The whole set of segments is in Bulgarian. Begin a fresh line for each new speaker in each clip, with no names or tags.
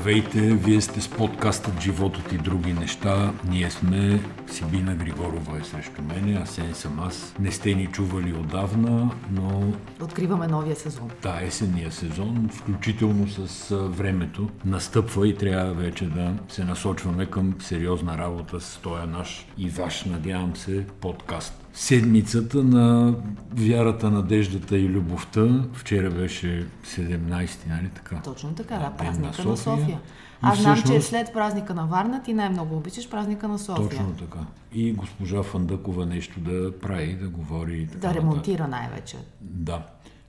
Здравейте, вие сте с подкастът Животът и други неща. Ние сме Сибина Григорова е срещу мене, Асен съм аз. Не сте ни чували отдавна, но...
Откриваме новия сезон.
Да, есенния сезон, включително с времето, настъпва и трябва вече да се насочваме към сериозна работа с този наш и ваш, надявам се, подкаст седмицата на вярата, надеждата и любовта. Вчера беше 17, нали така?
Точно така, да, празника на София. На София. Аз всъщност... знам, че след празника на Варна ти най-много обичаш празника на София.
Точно така. И госпожа Фандъкова нещо да прави, да говори.
Така да ремонтира най-вече.
Да.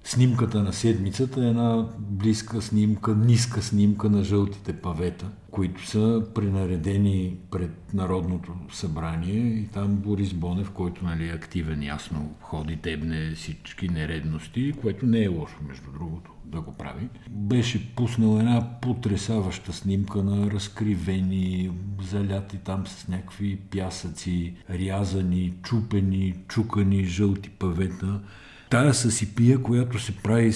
Снимката на седмицата е една близка снимка, ниска снимка на жълтите павета, които са пренаредени пред Народното събрание и там Борис Бонев, който нали, е активен, ясно ходи, тебне всички нередности, което не е лошо, между другото, да го прави. Беше пуснал една потрясаваща снимка на разкривени, заляти там с някакви пясъци, рязани, чупени, чукани, жълти павета тая съсипия, която се прави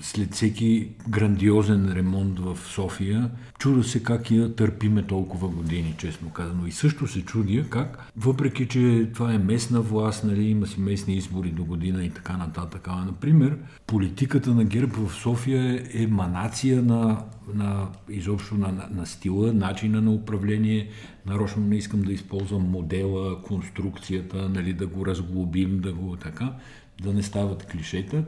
след всеки грандиозен ремонт в София, чуда се как я търпиме толкова години, честно казано. И също се чудя как, въпреки че това е местна власт, нали, има си местни избори до година и така нататък. А, например, политиката на ГЕРБ в София е манация на, на изобщо на, на, на стила, начина на управление. Нарочно не искам да използвам модела, конструкцията, нали, да го разглобим, да го така да не стават клишета,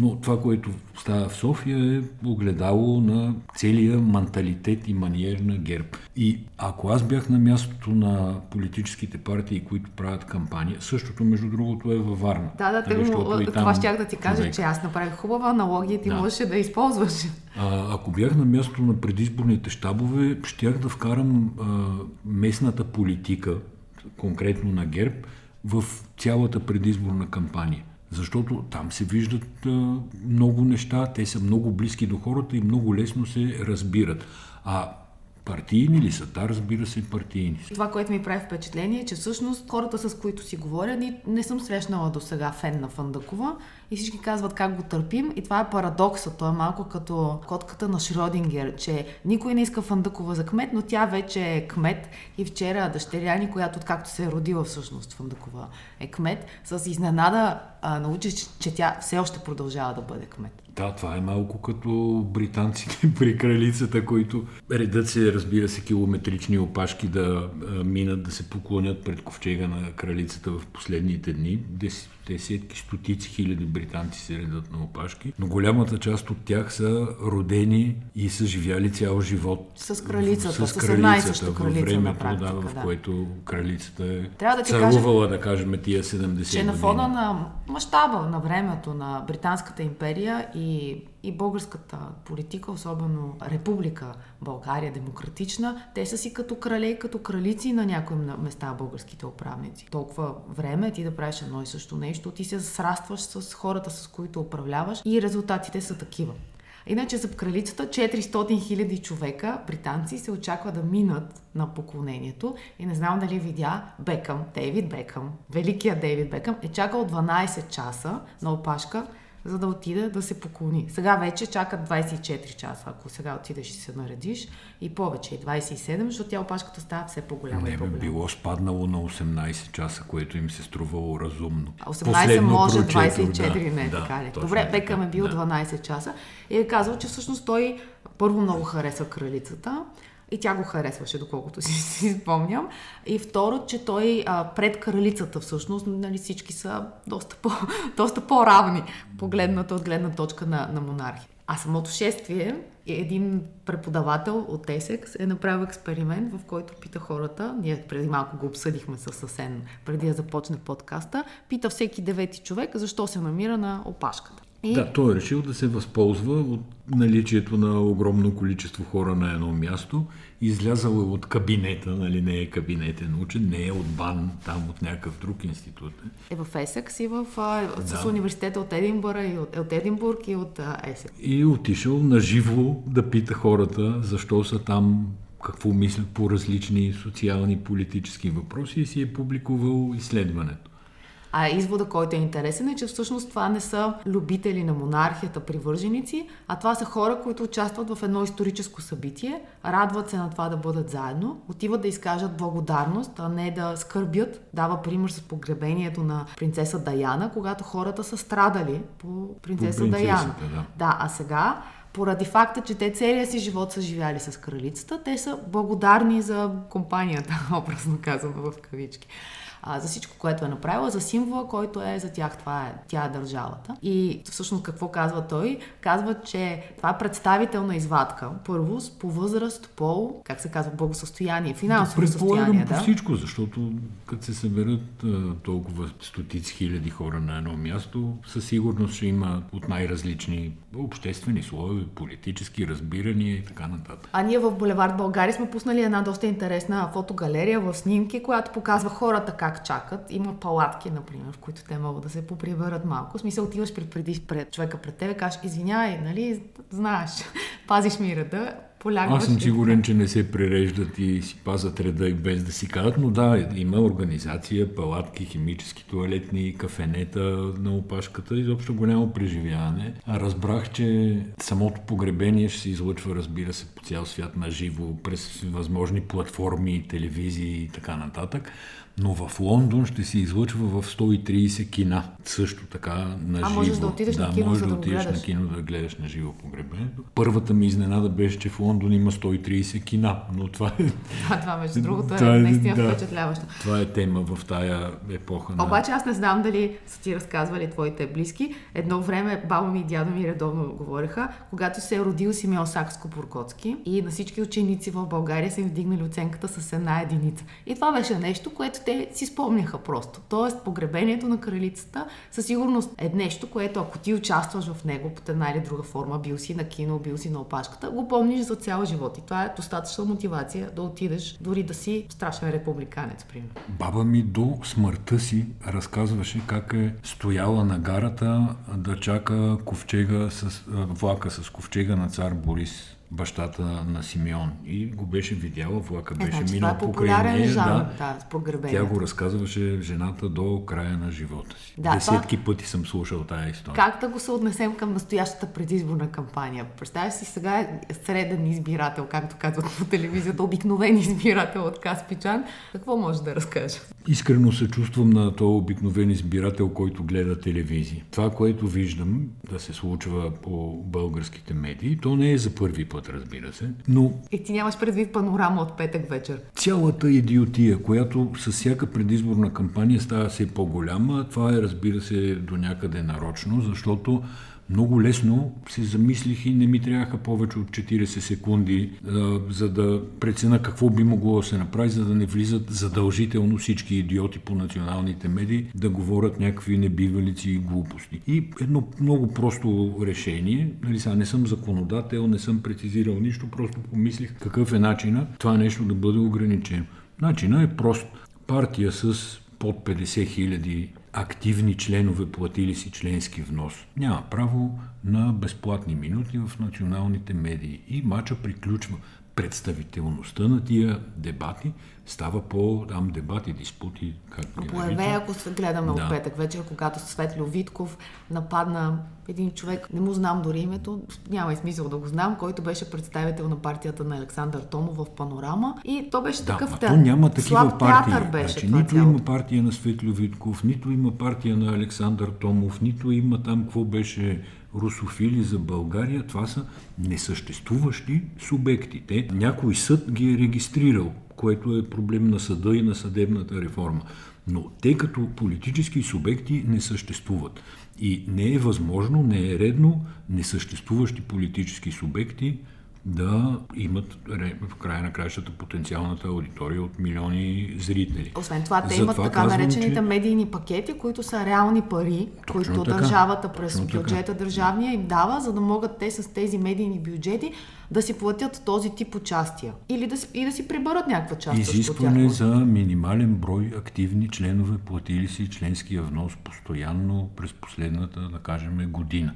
но това, което става в София е огледало на целия менталитет и маниер на ГЕРБ. И ако аз бях на мястото на политическите партии, които правят кампания, същото между другото е във Варна.
Да, да,
нали,
тъй, това щях да ти кажа, човек. че аз направих хубава аналогия и ти да. можеше да използваш.
А, ако бях на мястото на предизборните щабове, щях да вкарам а, местната политика, конкретно на ГЕРБ, в цялата предизборна кампания. Защото там се виждат много неща, те са много близки до хората и много лесно се разбират. А Партийни ли са? Да, разбира се, партийни.
Това, което ми прави впечатление е, че всъщност хората, с които си говоря, не, не съм срещнала до сега фен на Фандъкова и всички казват как го търпим. И това е парадоксът. То е малко като котката на Шродингер, че никой не иска Фандъкова за кмет, но тя вече е кмет. И вчера дъщеря ни, която откакто се е родила всъщност Фандъкова е кмет, с изненада а, научи, че, че тя все още продължава да бъде кмет.
Да, това е малко като британците при кралицата, които редат се, разбира се, километрични опашки да минат, да се поклонят пред ковчега на кралицата в последните дни. Десетки, стотици хиляди британци се редат на опашки, но голямата част от тях са родени и са живяли цял живот.
С кралицата, с, с кралицата,
във времето, практика, да, в да. което кралицата е Трябва да царувала, кажа, да кажем, тия 70
Че на фона на мащаба на времето на Британската империя и, и българската политика, особено Република България, демократична, те са си като крале, като кралици на някои места българските управници. Толкова време ти да правиш едно и също нещо, ти се срастваш с хората, с които управляваш и резултатите са такива. Иначе за кралицата 400 хиляди човека, британци, се очаква да минат на поклонението. И не знам дали видя Бекъм, Дейвид Бекъм, великият Дейвид Бекъм, е чакал 12 часа на опашка за да отида да се поклони. Сега вече чакат 24 часа, ако сега отидеш и се наредиш, и повече, и 27, защото тя опашката става все по-голяма
Не
и по-голяма.
било спаднало на 18 часа, което им се струвало разумно.
18 Последно може, 24 да, не е да, така ли? Добре, Бекъм е бил да. 12 часа и е казал, че всъщност той първо много харесва кралицата, и тя го харесваше, доколкото си, си спомням. И второ, че той а, пред кралицата всъщност, нали, всички са доста, по, доста по-равни, погледната от гледна точка на, на монархия. А самото шествие, един преподавател от Есекс е направил експеримент, в който пита хората, ние преди малко го обсъдихме с Асен, преди да започне подкаста, пита всеки девети човек защо се намира на опашката.
И... Да, той е решил да се възползва от наличието на огромно количество хора на едно място. Излязал е от кабинета, нали не е кабинетен учен, не е от БАН, там от някакъв друг институт.
Е в Есекс и в, да. с университета от Единбъра и от, от Единбург и от Есекс.
И отишъл на живо да пита хората защо са там, какво мислят по различни социални, политически въпроси и си е публикувал изследването.
А извода, който е интересен е, че всъщност това не са любители на монархията, привърженици, а това са хора, които участват в едно историческо събитие, радват се на това да бъдат заедно, отиват да изкажат благодарност, а не да скърбят. Дава пример с погребението на принцеса Даяна, когато хората са страдали по принцеса по Даяна. Да. да, а сега поради факта, че те целия си живот са живяли с кралицата, те са благодарни за компанията, образно казано в кавички а, за всичко, което е направила, за символа, който е за тях. Това е, тя е държавата. И всъщност какво казва той? Казва, че това е представителна извадка. Първо, по възраст, пол, как се казва, благосъстояние, финансово да, състояние.
Да? всичко, защото като се съберат толкова стотици хиляди хора на едно място, със сигурност ще има от най-различни обществени слоеве, политически разбирания и така нататък.
А ние в Булевард България сме пуснали една доста интересна фотогалерия в снимки, която показва хората как как чакат. Има палатки, например, в които те могат да се поприберат малко. В смисъл, отиваш пред, преди, пред човека пред тебе, кажеш, извинявай, нали, знаеш, пазиш ми реда,
полягваш. Аз съм сигурен, че не се пререждат и си пазат реда и без да си казват, но да, има организация, палатки, химически туалетни, кафенета на опашката, изобщо голямо преживяване. А разбрах, че самото погребение ще се излъчва, разбира се, по цял свят на живо, през възможни платформи, телевизии и така нататък но в Лондон ще се излъчва в 130 кина. Също така на живо. А
можеш да отидеш
да,
на кино,
можеш
да,
да отидеш на кино да гледаш на живо погребението. Първата ми изненада беше, че в Лондон има 130 кина, но това е...
А, това между другото е, е наистина да, впечатляващо.
Това е тема в тая епоха. На...
Обаче аз не знам дали са ти разказвали твоите близки. Едно време баба ми и дядо ми редовно говореха, когато се е родил Симеон Сакско-Буркоцки и на всички ученици в България са им вдигнали оценката с една единица. И това беше нещо, което те си спомняха просто. Тоест, погребението на кралицата със сигурност е нещо, което ако ти участваш в него под една или друга форма, бил си на кино, бил си на опашката, го помниш за цял живот. И това е достатъчна мотивация да отидеш, дори да си страшен републиканец, примерно.
Баба ми до смъртта си разказваше как е стояла на гарата да чака ковчега с, влака с ковчега на цар Борис бащата на Симеон. И го беше видяла, влака беше е, значи, минал е покрай нея.
Жанр,
да,
да,
тя го разказваше жената до края на живота си. Да, Десетки това... пъти съм слушал тази история.
Как да го се отнесем към настоящата предизборна кампания? Представяш си сега е среден избирател, както казват по телевизията, обикновен избирател от Каспичан. Какво може да разкаже?
Искрено се чувствам на този обикновен избирател, който гледа телевизия. Това, което виждам да се случва по българските медии, то не е за първи път път, разбира се. Но...
И ти нямаш предвид панорама от петък вечер.
Цялата идиотия, която с всяка предизборна кампания става все по-голяма, това е, разбира се, до някъде нарочно, защото много лесно се замислих и не ми трябваха повече от 40 секунди, а, за да прецена какво би могло да се направи, за да не влизат задължително всички идиоти по националните медии да говорят някакви небивалици и глупости. И едно много просто решение, нали сега не съм законодател, не съм прецизирал нищо, просто помислих какъв е начина това нещо да бъде ограничено. Начина е прост. Партия с под 50 хиляди активни членове платили си членски внос. Няма право на безплатни минути в националните медии. И мача приключва. Представителността на тия дебати става по там дебати, диспути. Как
по ЕВ, ако се гледаме да. от петък вечер, когато Светло Витков нападна един човек, не му знам дори името, няма и смисъл да го знам, който беше представител на партията на Александър Томов в Панорама. И то беше
да,
такъв
театър. Няма такива партии. беше значи, нито цялото. има партия на Светло Витков, нито има партия на Александър Томов, нито има там какво беше русофили за България, това са несъществуващи субекти. Те, някой съд ги е регистрирал, което е проблем на съда и на съдебната реформа. Но те като политически субекти не съществуват. И не е възможно, не е редно несъществуващи политически субекти да имат в края на краищата потенциалната аудитория от милиони зрители.
Освен това, те имат така казвам, наречените че... медийни пакети, които са реални пари, Точно които така. държавата през Точно бюджета така. държавния им дава, за да могат те с тези медийни бюджети да си платят този тип участия. Или да, и да си прибърат някаква част.
Изискване за минимален брой активни членове, платили си членския внос постоянно през последната, да кажем, година.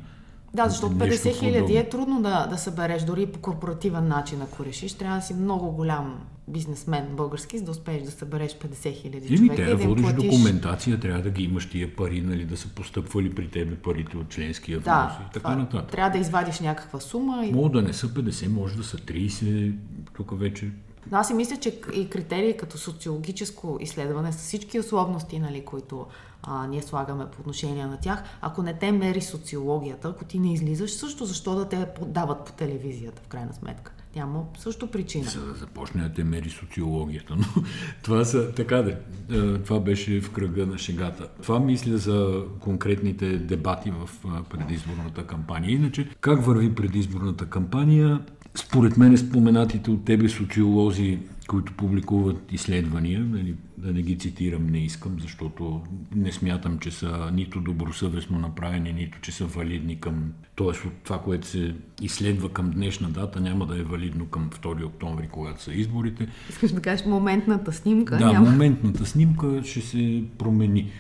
Да, защото
Нещо
50 хиляди е трудно да, да събереш, дори по корпоративен начин, ако решиш. Трябва да си много голям бизнесмен български, за да успееш да събереш 50 хиляди човека и
да водиш
платиш.
документация, трябва да ги имаш тия пари, нали, да са постъпвали при тебе парите от членския внос
Да,
и така
това,
нататък.
трябва да извадиш някаква сума. И...
Мога да не са 50, може да са 30, тук вече
Но аз си мисля, че и критерии като социологическо изследване с всички условности, нали, които а, ние слагаме по отношение на тях, ако не те мери социологията, ако ти не излизаш, също защо да те дават по телевизията, в крайна сметка. Няма също причина.
за да започне да те мери социологията. Но това са, така да, е, това беше в кръга на шегата. Това мисля за конкретните дебати в предизборната кампания. Иначе, как върви предизборната кампания? Според мен споменатите от тебе социолози, които публикуват изследвания, нали, да не ги цитирам, не искам, защото не смятам, че са нито добросъвестно направени, нито че са валидни към... Тоест, това, което се изследва към днешна дата, няма да е валидно към 2 октомври, когато са изборите.
Искаш да кажеш моментната снимка?
Да,
няма.
моментната снимка ще се промени.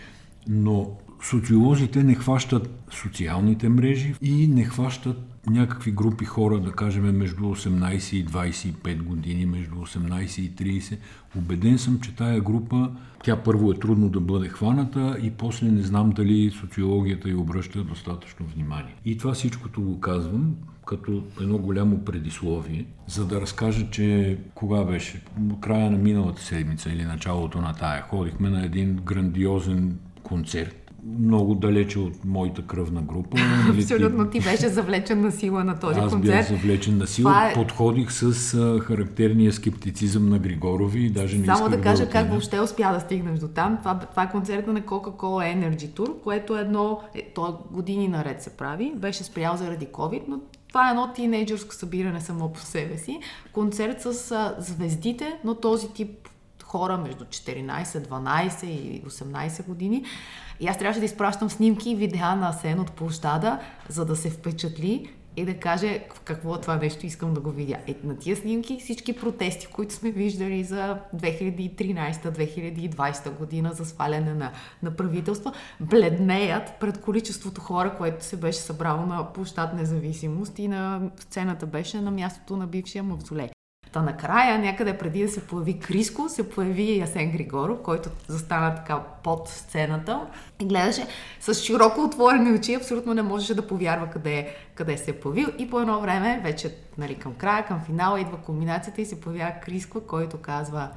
Но социолозите не хващат социалните мрежи и не хващат някакви групи хора, да кажем между 18 и 25 години, между 18 и 30. Убеден съм, че тая група, тя първо е трудно да бъде хваната и после не знам дали социологията й обръща достатъчно внимание. И това всичкото го казвам като едно голямо предисловие, за да разкажа, че кога беше? Края на миналата седмица или началото на тая. Ходихме на един грандиозен концерт много далече от моята кръвна група. Нали,
Абсолютно ти беше завлечен на сила на този
Аз
концерт.
бях завлечен на сила.
Това е-
Подходих с а, характерния скептицизъм на Григорови и даже не
Само да кажа
отида.
как въобще успя да стигнеш до там. Това, това е концерта на Coca-Cola Energy Tour, което е едно, е, то години наред се прави, беше спрял заради COVID, но това е едно тинейджърско събиране само по себе си. Концерт с а, звездите, но този тип хора между 14, 12 и 18 години. И аз трябваше да изпращам снимки и видеа на Асен от площада, за да се впечатли и да каже какво е това нещо искам да го видя. Е, на тия снимки всички протести, които сме виждали за 2013-2020 година за сваляне на, на правителства, бледнеят пред количеството хора, което се беше събрало на площад независимост и на сцената беше на мястото на бившия мавзолей. Та накрая, някъде преди да се появи Криско, се появи Ясен Григоров, който застана така под сцената и гледаше с широко отворени очи, абсолютно не можеше да повярва къде, къде се е появил. И по едно време, вече нали, към края, към финала, идва комбинацията и се появява Криско, който казва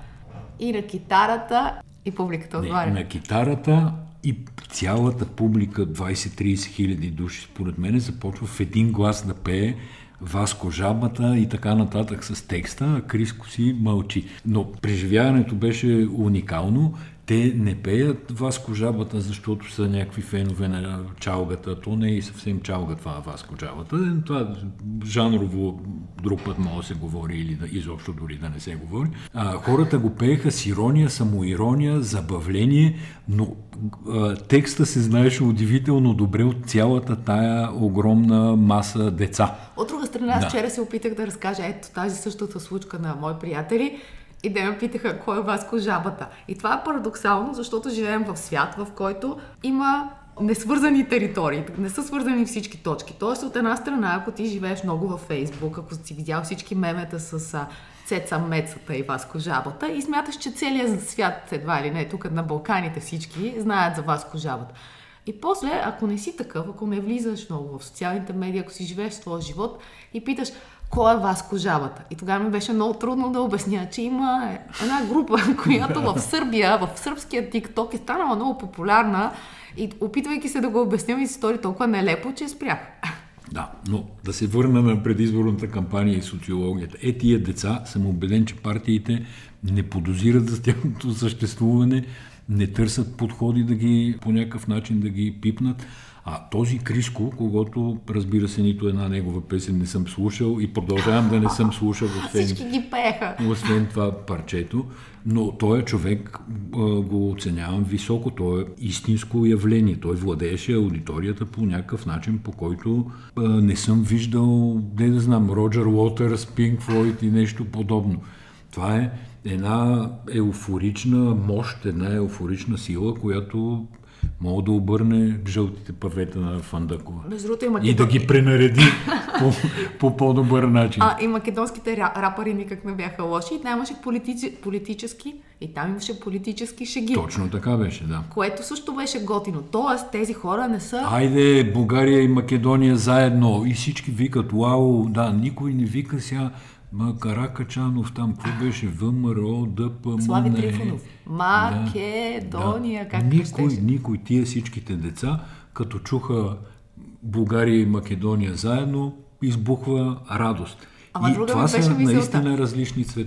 и на китарата, и публиката отваря.
на китарата и цялата публика, 20-30 хиляди души, според мен, започва в един глас да пее Васко жабата и така нататък с текста, а Криско си мълчи. Но преживяването беше уникално. Те не пеят Васко жабата, защото са някакви фенове на чалгата. То не е и съвсем чалга това Васко жабата. Това жанрово друг път може да се говори или да, изобщо дори да не се говори. А, хората го пееха с ирония, самоирония, забавление, но а, текста се знаеше удивително добре от цялата тая огромна маса деца.
От друга страна, аз
Да.
вчера се опитах да разкажа ето тази същата случка на мои приятели и да ме питаха кой е Васко жабата. И това е парадоксално, защото живеем в свят, в който има несвързани територии, не са свързани всички точки. Тоест, от една страна, ако ти живееш много във Фейсбук, ако си видял всички мемета с Цеца Мецата и Васко Жабата и смяташ, че целият свят, едва ли не, тук на Балканите всички знаят за Васко Жабата. И после, ако не си такъв, ако не влизаш много в социалните медии, ако си живееш своя живот и питаш кой е Васко Жабата. И тогава ми беше много трудно да обясня, че има една група, която в Сърбия, в сръбския TikTok е станала много популярна и опитвайки се да го обясням и се стори толкова нелепо, че спрях.
Да, но да се върна на предизборната кампания и социологията. Е, тия деца, съм убеден, че партиите не подозират за тяхното съществуване, не търсят подходи да ги по някакъв начин да ги пипнат. А този Криско, когато разбира се нито една негова песен не съм слушал и продължавам да не съм слушал освен,
Всички ги пееха.
освен това парчето, но той е човек, а, го оценявам високо, той е истинско явление. Той владееше аудиторията по някакъв начин, по който а, не съм виждал, не да знам, Роджер Уотърс, Пинк Флойд и нещо подобно. Това е една еуфорична мощ, една еуфорична сила, която мога да обърне жълтите павета на Фандакова.
Между другото и,
И
македон...
да ги пренареди по, по по-добър начин.
а, и македонските рапъри никак не бяха лоши. И там имаше политици... политически, и там имаше политически шеги.
Точно така беше, да.
Което също беше готино. Тоест, тези хора не са...
Айде, България и Македония заедно. И всички викат, вау, да, никой не вика сега Ма Каракачанов там, какво беше? ВМРО, ДП,
Слави
МНЕ.
Трифонов. Македония,
Да.
как
никой,
щеше?
никой, тия всичките деца, като чуха България и Македония заедно, избухва радост.
Ама
и
друга
това
беше
са
мисълта.
наистина различни с-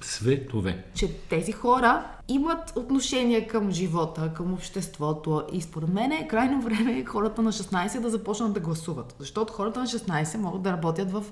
светове.
че тези хора имат отношение към живота, към обществото и според мен е крайно време хората на 16 да започнат да гласуват. Защото хората на 16 могат да работят в,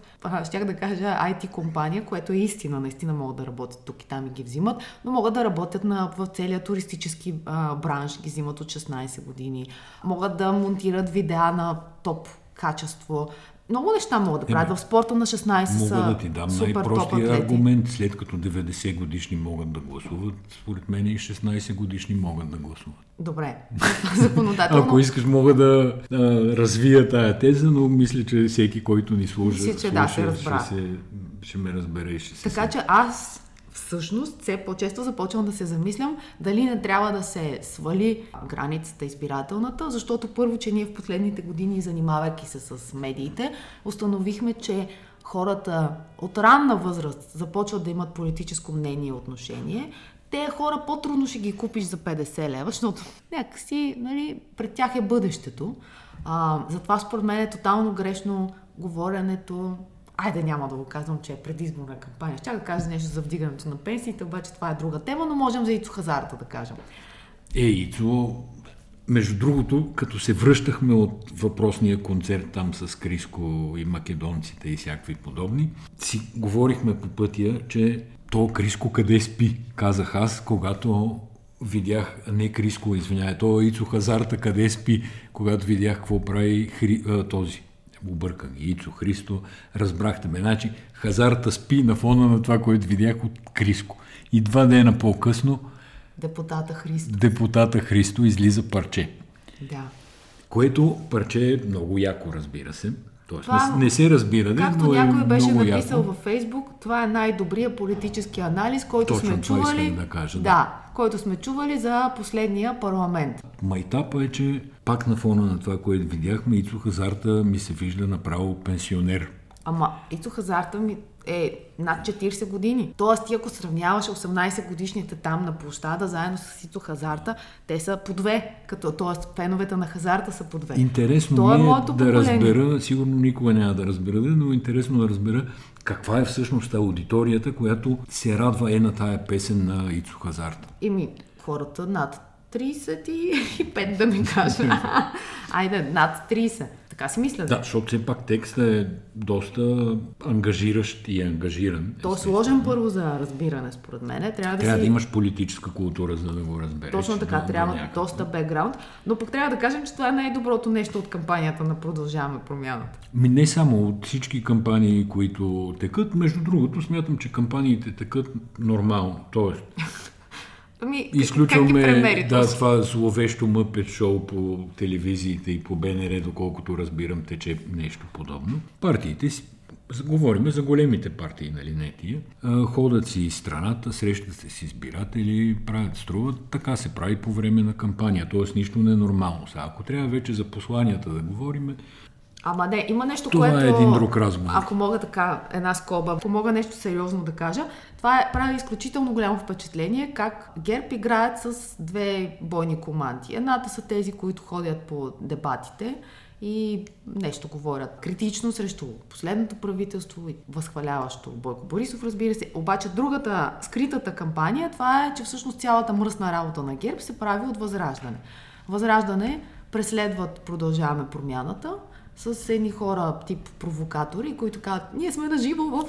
щях да кажа, IT компания, което е истина, наистина могат да работят тук и там и ги взимат, но могат да работят на, в целия туристически а, бранш, ги взимат от 16 години. Могат да монтират видеа на топ качество. Много неща могат да правят. В спорта на 16
Мога
са
да ти дам най-простия аргумент. След като 90 годишни могат да гласуват, според мен и 16 годишни могат да гласуват.
Добре, законодателно.
Ако искаш, мога да а, развия тая теза, но мисля, че всеки, който ни служа,
Мисля, че да, се разбра.
ще, се, ще ме разбере и ще се
Така че аз всъщност все по-често започвам да се замислям дали не трябва да се свали границата избирателната, защото първо, че ние в последните години, занимавайки се с медиите, установихме, че хората от ранна възраст започват да имат политическо мнение и отношение. Те хора по-трудно ще ги купиш за 50 лева, защото някакси нали, пред тях е бъдещето. А, затова според мен е тотално грешно говоренето Айде, няма да го казвам, че е предизборна кампания. Ще да кажа нещо за вдигането на пенсиите, обаче това е друга тема, но можем за Ицо Хазарта да кажем.
Е, Ицо, между другото, като се връщахме от въпросния концерт там с Криско и македонците и всякакви подобни, си говорихме по пътя, че то Криско къде спи, казах аз, когато видях, не Криско, извинявай, то Ицо Хазарта къде спи, когато видях какво прави хри, този. Обърках ги, Ицо Христо, разбрахте ме. Значи, Хазарта спи на фона на това, което видях от Криско. И два дена по-късно
Депутата Христо.
депутата Христо излиза парче.
Да.
Което парче е много яко, разбира се. Тоест,
Това-
не, не се разбира, не,
Както
но е
някой беше
много
написал
яко.
във Фейсбук, това е най-добрият политически анализ, който
Точно
сме чували.
да кажа, да.
да, който сме чували за последния парламент.
Майтапа е, че пак на фона на това, което видяхме, Ицо Хазарта ми се вижда направо пенсионер.
Ама Ицо Хазарта ми е над 40 години. Тоест, ти ако сравняваш 18 годишните там на площада, заедно с Ицо Хазарта, те са по две. Като, тоест, феновете на Хазарта са по две.
Интересно
То е
ми е да
поколение.
разбера, сигурно никога няма да разбера, но интересно да разбера каква е всъщност аудиторията, която се радва е на тая песен на Ицо Хазарта.
Ими, хората над 35, да ми кажа. Айде, над 30. Така си мисля.
Да, защото все пак текстът е доста ангажиращ и ангажиран.
То е сложен първо за разбиране, според мен. Трябва да
Трябва
си...
да имаш политическа култура, за да го разбереш.
Точно така,
до-
трябва
някъде.
доста бекграунд. Но пък трябва да кажем, че това е най-доброто нещо от кампанията на Продължаваме промяната.
Ми не само от всички кампании, които текат. Между другото, смятам, че кампаниите текат нормално. Тоест,
Ами,
изключваме да, това зловещо мъпет шоу по телевизиите и по БНР, доколкото разбирам, тече нещо подобно. Партиите си Говориме за големите партии, нали не тия. Ходят си из страната, срещат се с избиратели, правят, струват. Така се прави по време на кампания. Тоест нищо ненормално. Сега, ако трябва вече за посланията да говорим,
Ама не, има нещо,
Това е
което...
един друг разговор.
Ако мога така, една скоба, ако мога нещо сериозно да кажа, това е, прави изключително голямо впечатление как ГЕРБ играят с две бойни команди. Едната са тези, които ходят по дебатите и нещо говорят критично срещу последното правителство и възхваляващо Бойко Борисов, разбира се. Обаче другата, скритата кампания, това е, че всъщност цялата мръсна работа на ГЕРБ се прави от Възраждане. Възраждане преследват Продължаваме промяната, с едни хора тип провокатори, които казват, ние сме на живо в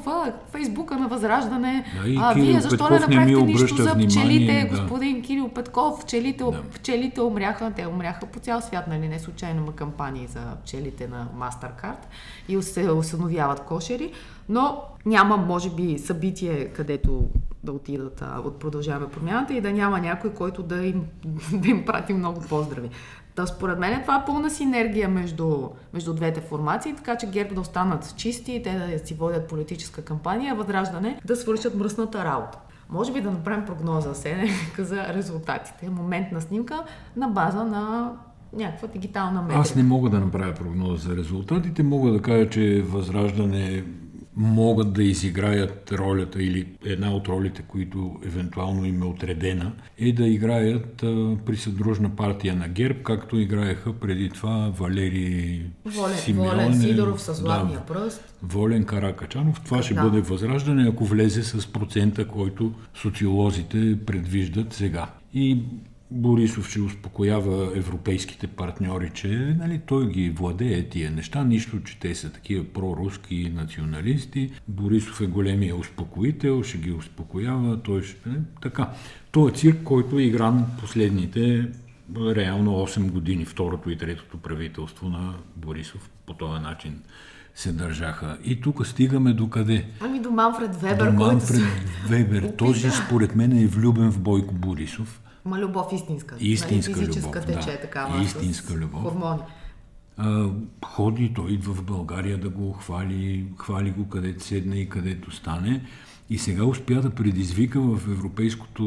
Фейсбука на Възраждане,
Да,
а
Кирил
вие защо
Петков
не направихте нищо за
внимание,
пчелите,
да.
господин Кирил Петков, пчелите,
Да.
пчелите умряха, те умряха по цял свят, нали, не случайно има кампании за пчелите на MasterCard и се усъновяват кошери, но няма, може би, събитие, където да отидат а, от продължаваме промяната и да няма някой, който да им, да им прати много поздрави. Та, според мен това е пълна синергия между, между двете формации, така че ГЕРБ да останат чисти, те да си водят политическа кампания, а Възраждане да свършат мръсната работа. Може би да направим прогноза Сене за резултатите. Моментна снимка на база на някаква дигитална метрика.
Аз не мога да направя прогноза за резултатите. Мога да кажа, че Възраждане могат да изиграят ролята или една от ролите, които евентуално им е отредена, е да играят а, при съдружна партия на ГЕРБ, както играеха преди това Валери
Волен,
Симеоне,
Волен Сидоров с
да,
златния пръст.
Волен Каракачанов. Това ще
Да.
бъде възраждане, ако влезе с процента, който социолозите предвиждат сега. И Борисов ще успокоява европейските партньори, че нали, той ги владее тия неща, нищо, че те са такива проруски националисти. Борисов е големия успокоител, ще ги успокоява, той ще... Така. Той е цирк, който е игран последните реално 8 години, второто и третото правителство на Борисов по този начин се държаха. И тук стигаме до къде?
Ами до Манфред Вебер,
до
който
Манфред
се...
Вебер. Този според мен е влюбен в Бойко Борисов.
Ма любов истинска.
Истинска
нали? Физическа
любов,
тече
да.
такава.
Истинска
с
любов.
Хормони.
А, ходи, той идва в България да го хвали, хвали го където седне и където стане. И сега успя да предизвика в, европейското,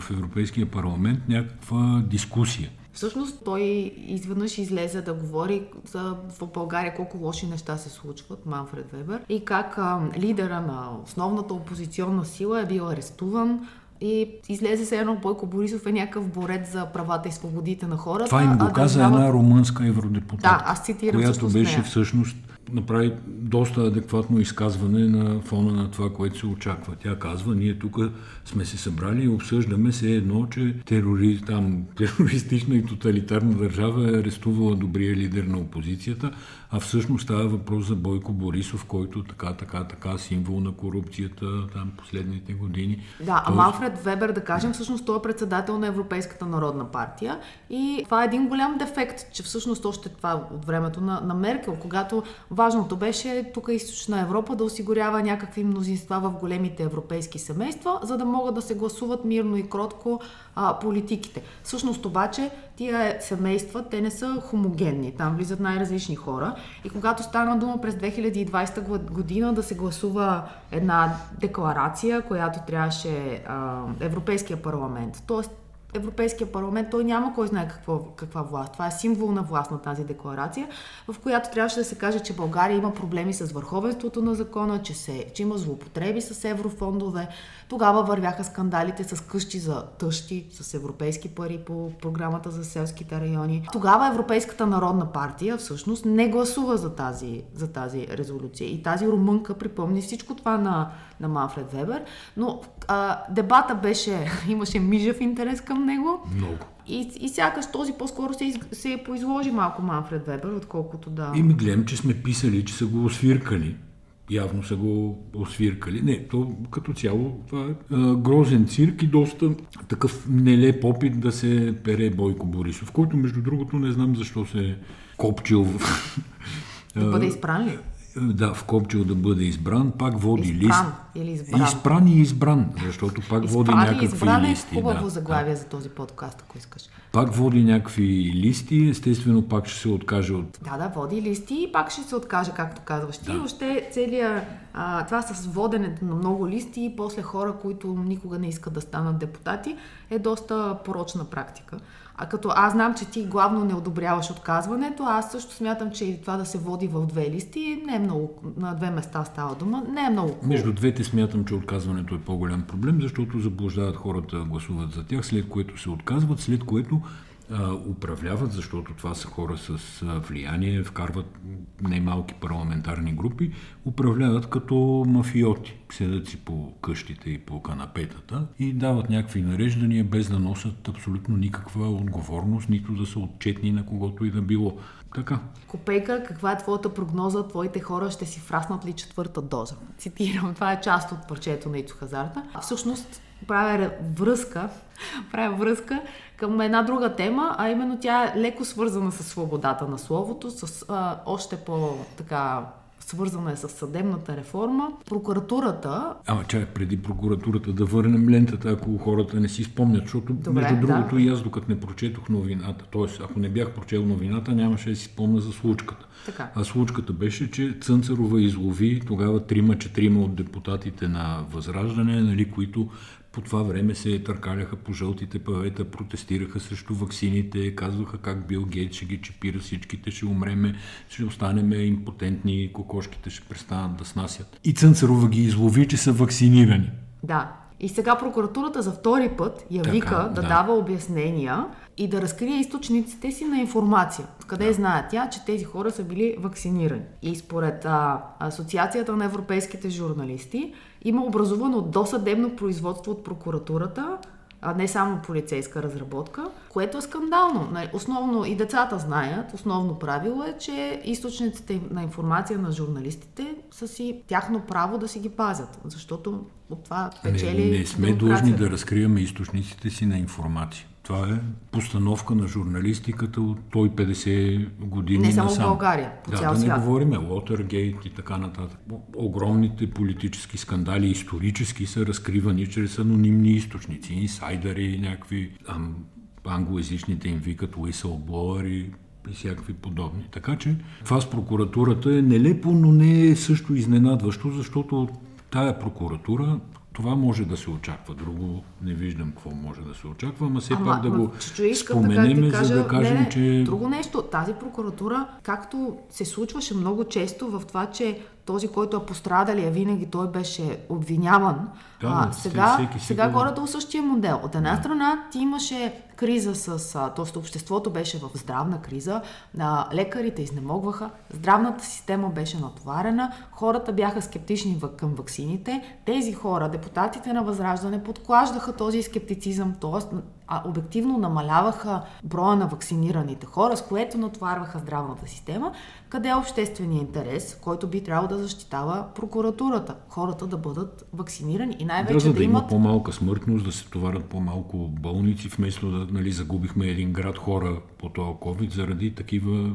в Европейския парламент някаква дискусия.
Всъщност той изведнъж излезе да говори за в България колко лоши неща се случват, Манфред Вебер, и как а, лидера на основната опозиционна сила е бил арестуван и излезе се едно Бойко Борисов е някакъв борец за правата и свободите на хората.
Това им го каза
държавата-
една румънска евродепутатка,
Да, аз цитирам
която беше
нея.
всъщност направи доста адекватно изказване на фона на това, което се очаква. Тя казва, ние тук сме се събрали и обсъждаме се едно, че терори, там, терористична и тоталитарна държава е арестувала добрия лидер на опозицията, а всъщност става въпрос за Бойко Борисов, който така, така, така, символ на корупцията там последните години.
Да, а Манфред Вебер, да кажем, всъщност той е председател на Европейската народна партия и това е един голям дефект, че всъщност още това от времето на, на Меркел, когато важното беше тук източна Европа да осигурява някакви мнозинства в големите европейски семейства, за да могат да се гласуват мирно и кротко а, политиките. Всъщност обаче тия семейства, те не са хомогенни, там влизат най-различни хора и когато стана дума през 2020 год- година да се гласува една декларация, която трябваше а, Европейския парламент, т.е. Европейския парламент, той няма кой знае какво, каква власт. Това е символ на власт на тази декларация, в която трябваше да се каже, че България има проблеми с върховенството на закона, че, се, че има злоупотреби с еврофондове. Тогава вървяха скандалите с къщи за тъщи, с европейски пари по програмата за селските райони. Тогава Европейската народна партия всъщност не гласува за тази, за тази резолюция. И тази румънка припомни всичко това на, на Манфред Вебер, но а, дебата беше, имаше мижев интерес към него.
Много.
И, и сякаш този по-скоро се, из, се поизложи малко Манфред Вебер, отколкото да...
И ми гледам, че сме писали, че са го освиркали. Явно са го освиркали. Не, то като цяло това е а, грозен цирк и доста такъв нелеп опит да се пере Бойко Борисов, който между другото не знам защо се е копчил.
Да бъде изпран ли?
Да, вкопчил да бъде избран, пак води лист.
Изпран или избран?
Изпран и избран, защото пак води
Изпран и
някакви
избран е
листи.
хубаво
да,
заглавие за този подкаст, ако искаш.
Пак води някакви листи, естествено пак ще се откаже от
Да, да, води листи и пак ще се откаже, както казваш ти.
Да.
Въобще целият, а, това с воденето на много листи и после хора, които никога не искат да станат депутати, е доста порочна практика. А като аз знам, че ти главно не одобряваш отказването, аз също смятам, че и това да се води в две листи не е много, на две места става дума, не е много.
Между двете смятам, че отказването е по-голям проблем, защото заблуждават хората гласуват за тях, след което се отказват, след което управляват, защото това са хора с влияние, вкарват немалки парламентарни групи, управляват като мафиоти. Седат си по къщите и по канапетата и дават някакви нареждания, без да носят абсолютно никаква отговорност, нито да са отчетни на когото и да било. Така.
Копейка, каква е твоята прогноза? Твоите хора ще си фраснат ли четвърта доза? Цитирам, това е част от парчето на Ицо Хазарта. Всъщност, правя връзка, правя връзка към една друга тема, а именно тя е леко свързана с свободата на словото, с а, още по-така свързана е с съдебната реформа. Прокуратурата...
Ама чай, преди прокуратурата да върнем лентата, ако хората не си спомнят, защото Добре, между другото да. и аз докато не прочетох новината, т.е. ако не бях прочел новината, нямаше да си спомня за случката.
Така.
А случката беше, че Цънцарова излови тогава трима-четирима от депутатите на Възраждане, нали, които по това време се търкаляха по жълтите павета, протестираха срещу ваксините, казваха как Бил Гейт ще ги чипира всичките, ще умреме, ще останеме импотентни, кокошките ще престанат да снасят. И Цънцарова ги излови, че са вакцинирани.
Да. И сега прокуратурата за втори път я така, вика да, да дава обяснения и да разкрие източниците си на информация. Къде да. знае тя, че тези хора са били вакцинирани. И според а, Асоциацията на европейските журналисти има образувано досъдебно производство от прокуратурата, а не само полицейска разработка, което е скандално. Основно и децата знаят, основно правило е, че източниците на информация на журналистите са си тяхно право да си ги пазят, защото от това печели
Не, не сме длъжни да разкриваме източниците си на информация. Това е постановка на журналистиката от 150 години
Не само
насам.
в България, по
да,
цял
да
свят.
не говорим Лотергейт и така нататък. Огромните политически скандали исторически са разкривани чрез анонимни източници, инсайдери, някакви ам, англоязичните им викат whistleblower и всякакви подобни. Така че това с прокуратурата е нелепо, но не е също изненадващо, защото тая прокуратура това може да се очаква. Друго не виждам какво може да се очаква, ама все ама, пак да го споменем, да кажа, за да кажем,
не, не,
че...
Друго нещо, тази прокуратура, както се случваше много често в това, че този, който е пострадалия, винаги той беше обвиняван. Да, а, сега, всеки, сега хората от същия модел. От една да. страна ти имаше криза с... Т.е. обществото беше в здравна криза, а, лекарите изнемогваха, здравната система беше натоварена, хората бяха скептични към ваксините. Тези хора, депутатите на Възраждане, подклаждаха този скептицизъм, т.е а, обективно намаляваха броя на вакцинираните хора, с което натварваха здравната система, къде е обществения интерес, който би трябвало да защитава прокуратурата. Хората да бъдат вакцинирани и най-вече
да, да,
да имат...
има по-малка смъртност, да се товарят по-малко болници, вместо да нали, загубихме един град хора по този COVID заради такива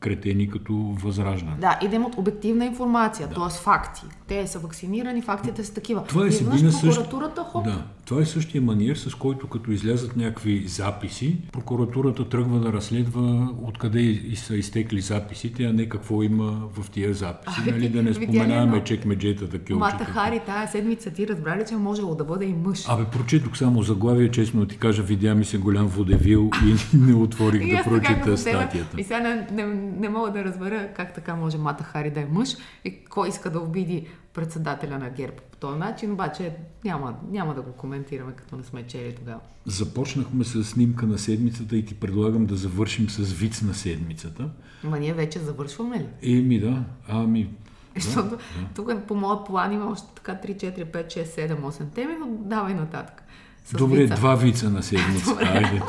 кретени като възраждане.
Да, и да имат обективна информация, да. т.е. факти. Те са вакцинирани, фактите са такива.
Това е, Изведнъж прокуратурата, хоп. Да, това е същия маниер, с който като излязат някакви записи, прокуратурата тръгва да разследва откъде са изтекли записите, а не какво има в тия записи. А, нали, да не споменаваме чекмеджета такива.
Мата Хари, тая седмица ти разбрали, че можело да бъде и мъж.
Абе, прочетох само заглавие, честно ти кажа, видя ми се голям водевил и не отворих да прочета статията.
И сега не, не, не мога да разбера как така може Мата Хари да е мъж и кой иска да обиди председателя на ГЕРБ по този начин, обаче няма, няма да го коментираме, като не сме чели тогава.
Започнахме с снимка на седмицата и ти предлагам да завършим с виц на седмицата.
Ма ние вече завършваме ли?
Еми да, ами
защото да, тук по моят план има още така 3, 4, 5, 6, 7, 8 теми, но давай нататък.
С Добре, вица. два вица на седмица. Айде.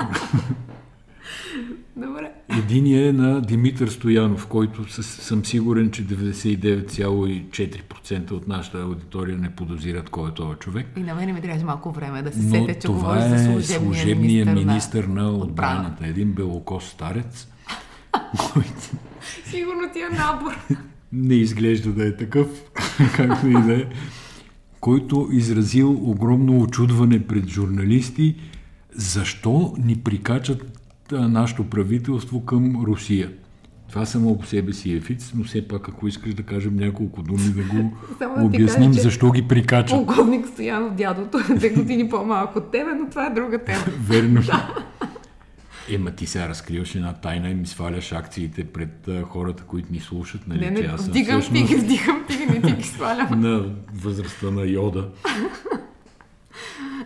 Добре.
Единият е на Димитър Стоянов, който съм сигурен, че 99,4% от нашата аудитория не подозират кой е този човек.
И на мен ми трябва малко време да се сетя, че
това е за служебния, служебния министър, министър на, на отбраната. Един белокос старец, който...
Сигурно ти е набор.
не изглежда да е такъв, както и да е. Който изразил огромно очудване пред журналисти, защо ни прикачат нашето правителство към Русия. Това само по себе си е фиц, но все пак, ако искаш да кажем няколко думи, да го да обясним кажа, защо ги прикачат.
Полковник Стоянов, дядото, две години по-малко от тебе, но това е друга тема.
Верно. Ема ти сега разкриваш една тайна и ми сваляш акциите пред а, хората, които ни слушат. Нали?
Не, не, Тя вдигам всъщност... ти ги, вдигам ти ги, не ти ги свалям.
на възрастта на Йода.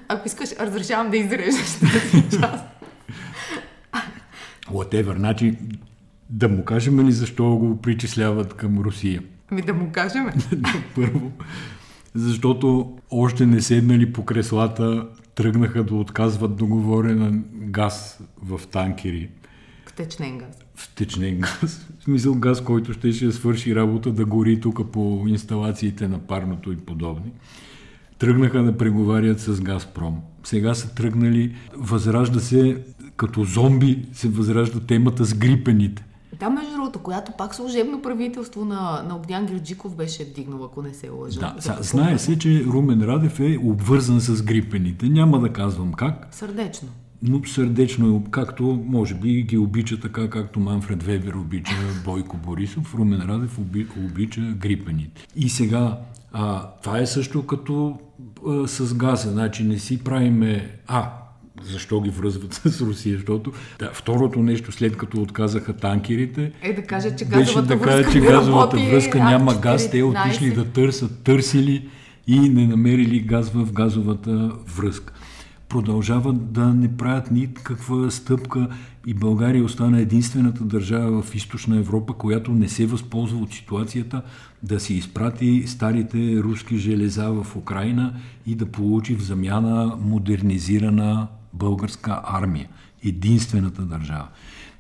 Ако искаш, разрешавам да изрежеш тази част.
Whatever. Значи, да му кажем ли защо го причисляват към Русия?
Ами да му кажем.
Първо, защото още не седнали по креслата, тръгнаха да отказват договорен газ в танкери.
Втечнен газ.
Втечнен газ. В смисъл газ, който ще ще свърши работа да гори тук по инсталациите на парното и подобни. Тръгнаха да преговарят с Газпром. Сега са тръгнали, възражда се като зомби, се възражда темата с грипените.
Да, между другото, която пак служебно правителство на, на Огнян Герджиков беше вдигнал, ако не се лъжа.
Да, са, знае се, че Румен Радев е обвързан с грипените. Няма да казвам как.
Сърдечно.
Но сърдечно, както може би ги обича така, както Манфред Вебер обича Бойко Борисов, Румен Радев оби, обича грипените. И сега, а, това е също като а, с газа. Значи не си правиме... А, защо ги връзват с Русия, защото да, второто нещо, след като отказаха танкерите,
е да кажа, че
беше да кажа, че газовата връзка няма газ, те отишли да търсят, търсили и не намерили газ в газовата връзка. Продължават да не правят никаква стъпка и България остана единствената държава в източна Европа, която не се възползва от ситуацията да си изпрати старите руски железа в Украина и да получи в замяна модернизирана българска армия. Единствената държава.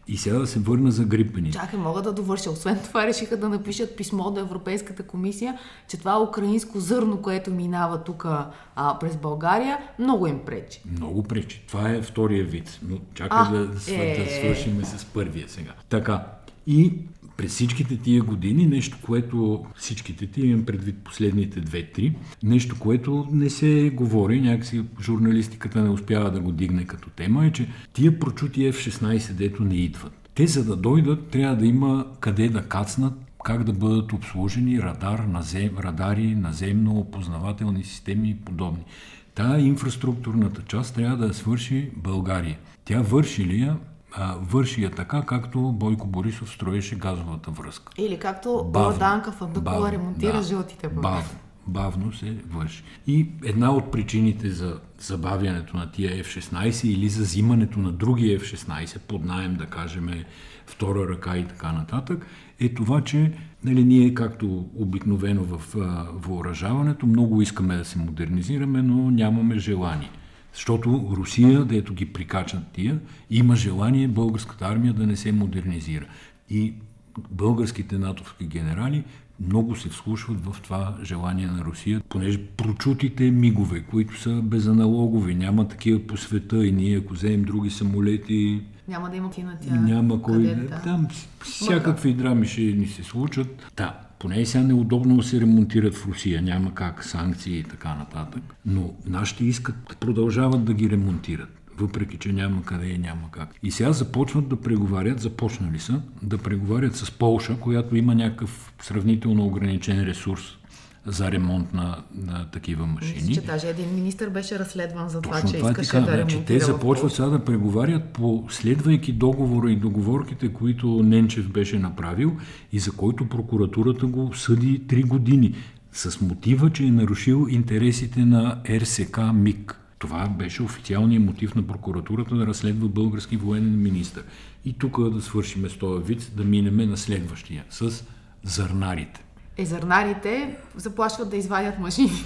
И сега да се върна за грипени.
Чакай, мога да довърша. Освен това решиха да напишат писмо до Европейската комисия, че това украинско зърно, което минава тук през България, много им пречи.
Много пречи. Това е втория вид. Но чакай а, да, е... да свършим с първия сега. Така. И през всичките тия години, нещо, което всичките тия имам предвид последните две-три, нещо, което не се говори, някакси журналистиката не успява да го дигне като тема, е, че тия прочути F-16, дето не идват. Те за да дойдат, трябва да има къде да кацнат, как да бъдат обслужени радар, назем, радари, наземно опознавателни системи и подобни. Тая инфраструктурната част трябва да свърши България. Тя върши ли я? А, върши я така, както Бойко Борисов строеше газовата връзка.
Или както Богданка Фандукова ремонтира
да,
жълтите
бъбки. Бавно, бавно се върши. И една от причините за забавянето на тия F-16 или за взимането на други F-16 под найем, да кажем, втора ръка и така нататък, е това, че нали, ние, както обикновено в а, въоръжаването, много искаме да се модернизираме, но нямаме желание. Защото Русия, дето ги прикачат тия, има желание българската армия да не се модернизира. И българските натовски генерали много се вслушват в това желание на Русия, понеже прочутите мигове, които са безаналогови, няма такива по света и ние, ако вземем други самолети,
няма да има
кинотеатър. Няма кой. Да. Там всякакви драми ще ни се случат. Да, поне и сега неудобно се ремонтират в Русия, няма как, санкции и така нататък. Но нашите искат да продължават да ги ремонтират въпреки че няма къде и няма как. И сега започват да преговарят, започнали са да преговарят с Полша, която има някакъв сравнително ограничен ресурс за ремонт на, на такива машини. Мисля,
че даже един министр беше разследван за това, Точно че това искаше така, да ремонтира.
Те започват сега да преговарят по следвайки договора и договорките, които Ненчев беше направил и за който прокуратурата го съди 3 години с мотива, че е нарушил интересите на РСК МИК. Това беше официалният мотив на прокуратурата да разследва български военен министр. И тук да свършиме с този вид, да минеме на следващия, с зърнарите
езернарите заплашват да извадят машините,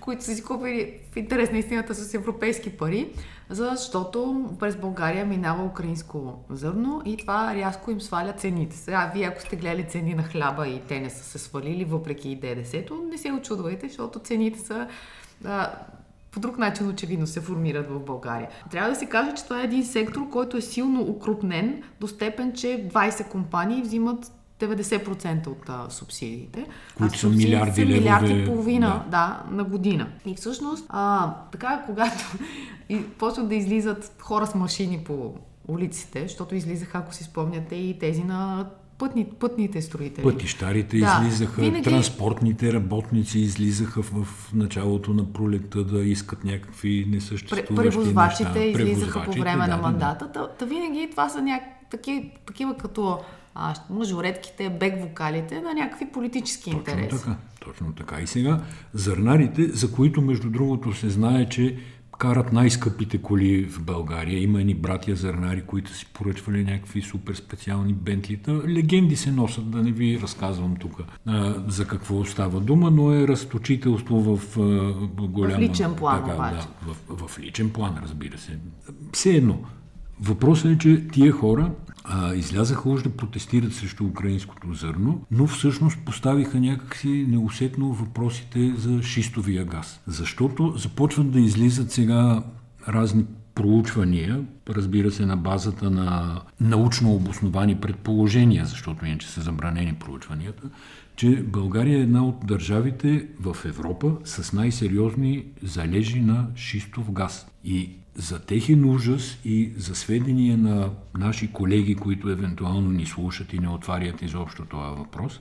които са си купили в интерес на истината с европейски пари, защото през България минава украинско зърно и това рязко им сваля цените. Сега, вие ако сте гледали цени на хляба и те не са се свалили, въпреки и ДДС-то, не се очудвайте, защото цените са а, по друг начин очевидно се формират в България. Трябва да се каже, че това е един сектор, който е силно укрупнен до степен, че 20 компании взимат 90% от а, субсидиите.
Които са милиарди са
милиарди и половина да. да, на година. И всъщност, а, така, когато и почват да излизат хора с машини по улиците, защото излизаха, ако си спомняте, и тези на пътни, пътните строители.
Пътищарите да, излизаха, винаги... транспортните работници излизаха в, началото на пролета да искат някакви несъществуващи
Превозвачите неща. излизаха по време да, на мандата. Да, да. винаги това са някакви такива, такива като а, мажоретките, бек вокалите на някакви политически
точно
интереси.
Така, точно така. И сега зърнарите, за които между другото се знае, че карат най-скъпите коли в България. Има едни братя зърнари, които си поръчвали някакви супер специални бентлита. Легенди се носят, да не ви разказвам тук за какво става дума, но е разточителство в а, голяма...
В личен план, така, обаче.
Да, в, в личен план, разбира се. Все едно. Въпросът е, че тия хора а, излязаха уж да протестират срещу украинското зърно, но всъщност поставиха някакси неусетно въпросите за шистовия газ. Защото започват да излизат сега разни проучвания, разбира се, на базата на научно обосновани предположения, защото иначе са забранени проучванията, че България е една от държавите в Европа с най-сериозни залежи на шистов газ. И за техен ужас и за сведения на наши колеги, които евентуално ни слушат и не отварят изобщо това въпрос,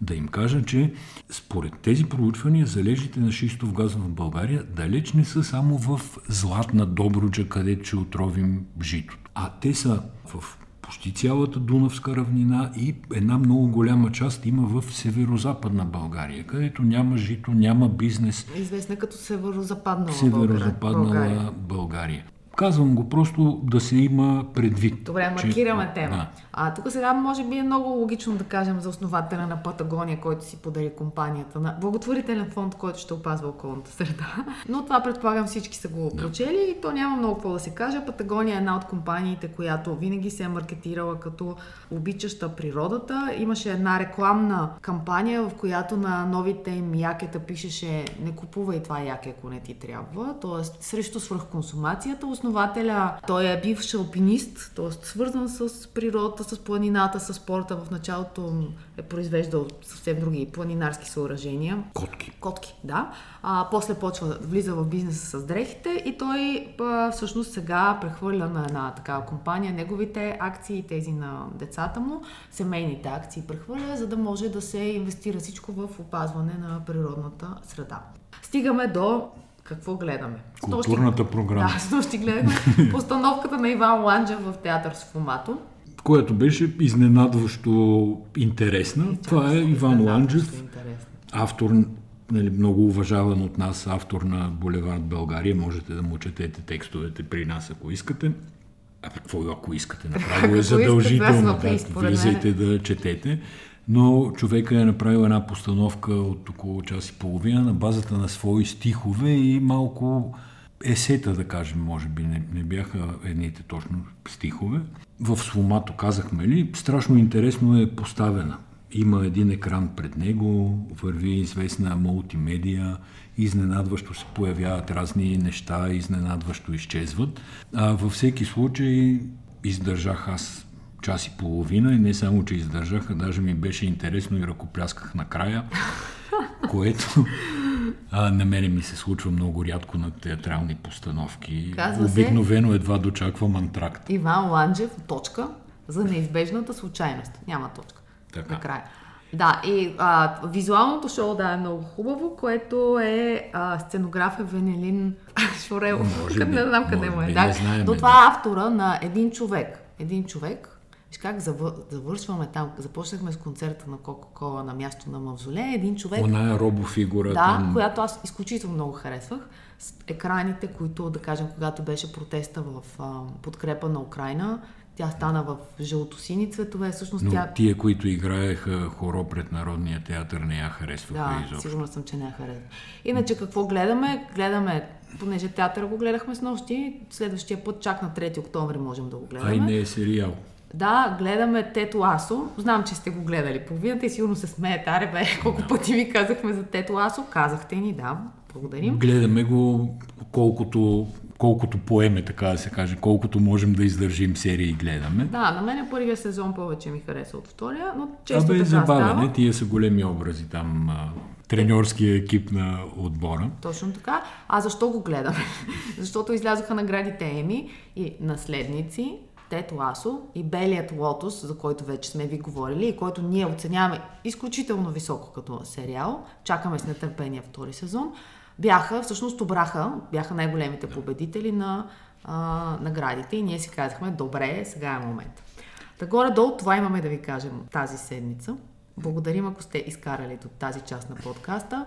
да им кажа, че според тези проучвания залежите на шистов газ в България далеч не са само в Златна Добруджа, където ще отровим жито. А те са в почти цялата Дунавска равнина и една много голяма част има в северо-западна България, където няма жито, няма бизнес.
Известна като северо-западна
Северо-западна България. България. Казвам го просто да се има предвид.
Добре, маркираме че... тема. Да. А тук сега може би е много логично да кажем за основателя на Патагония, който си подари компанията на благотворителен фонд, който ще опазва околната среда. Но това предполагам всички са го прочели и то няма много какво да се каже. Патагония е една от компаниите, която винаги се е маркетирала като обичаща природата. Имаше една рекламна кампания, в която на новите им якета пишеше не купувай това яке, ако не ти трябва. Тоест срещу свръхконсумацията. Основателя, той е бивш алпинист, т.е. свързан с природата с планината, с спорта. В началото е произвеждал съвсем други планинарски съоръжения.
Котки.
Котки, да. А, после почва, влиза в бизнеса с дрехите и той а, всъщност сега прехвърля на една такава компания неговите акции, тези на децата му, семейните акции прехвърля, за да може да се инвестира всичко в опазване на природната среда. Стигаме до какво гледаме?
Културната програма.
Да, с нощи гледаме постановката на Иван Ланджа в театър Сфомато
което беше изненадващо интересна. И Това е Иван Ланджев, автор, нали, много уважаван от нас, автор на Булевард България. Можете да му четете текстовете при нас, ако искате. А какво ако искате? Направо е задължително. Да, влизайте да четете. Но човека е направил една постановка от около час и половина на базата на свои стихове и малко есета, да кажем, може би, не, не бяха едните точно стихове. В Сломато казахме ли, страшно интересно е поставена. Има един екран пред него, върви известна мултимедия, изненадващо се появяват разни неща, изненадващо изчезват. А във всеки случай издържах аз час и половина и не само, че издържах, а даже ми беше интересно и ръкоплясках накрая, което а, на мене ми се случва много рядко на театрални постановки. Казва Обикновено се, едва дочаквам антракт.
Иван Ланджев, точка за неизбежната случайност. Няма точка. Така. Накрая. Да, и а, визуалното шоу да е много хубаво, което е а, сценография Венелин Шорел. Може би, не знам къде му е. Да, но това е автора на един човек. Един човек, Виж как завършваме там. Започнахме с концерта на Кока-Кола на място на Мавзолея. Един човек...
Она е робофигура.
Да, там... която аз изключително много харесвах. С екраните, които, да кажем, когато беше протеста в а, подкрепа на Украина, тя стана в жълто-сини цветове. Всъщност
Но
тя...
тия, които играеха хоро пред Народния театър, не я харесваха
да, изобщо. сигурно съм, че не я харесва. Иначе какво гледаме? Гледаме, понеже театъра го гледахме с нощи, следващия път, чак на 3 октомври можем да го гледаме.
Ай, не е сериал.
Да, гледаме Тето Асо. Знам, че сте го гледали половината и сигурно се смеете. Аре, бе, колко пъти ви казахме за Тето Асо. Казахте ни, да. Благодарим.
Гледаме го колкото, колкото поеме, така да се каже, колкото можем да издържим серии и гледаме.
Да, на мен първия сезон повече ми хареса от втория, но често
Абе,
така
забавен,
става.
Не, тия са големи образи там, треньорския екип на отбора.
Точно така. А защо го гледаме? Защото излязоха наградите Еми и наследници, Тед Ласо и Белият лотос, за който вече сме ви говорили и който ние оценяваме изключително високо като сериал, чакаме с нетърпение втори сезон, бяха, всъщност обраха, бяха най-големите победители на а, наградите и ние си казахме, добре, сега е момент. Та горе-долу това имаме да ви кажем тази седмица. Благодарим, ако сте изкарали до тази част на подкаста.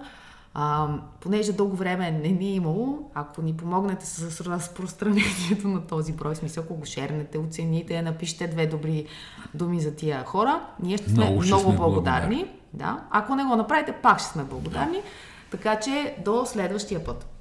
А, понеже дълго време не ни е имало, ако ни помогнете с разпространението на този брой, смисъл, ако го шернете, оцените, напишете две добри думи за тия хора, ние ще сме много, ще много сме благодарни. благодарни. Да. Ако не го направите, пак ще сме благодарни. Да. Така че до следващия път.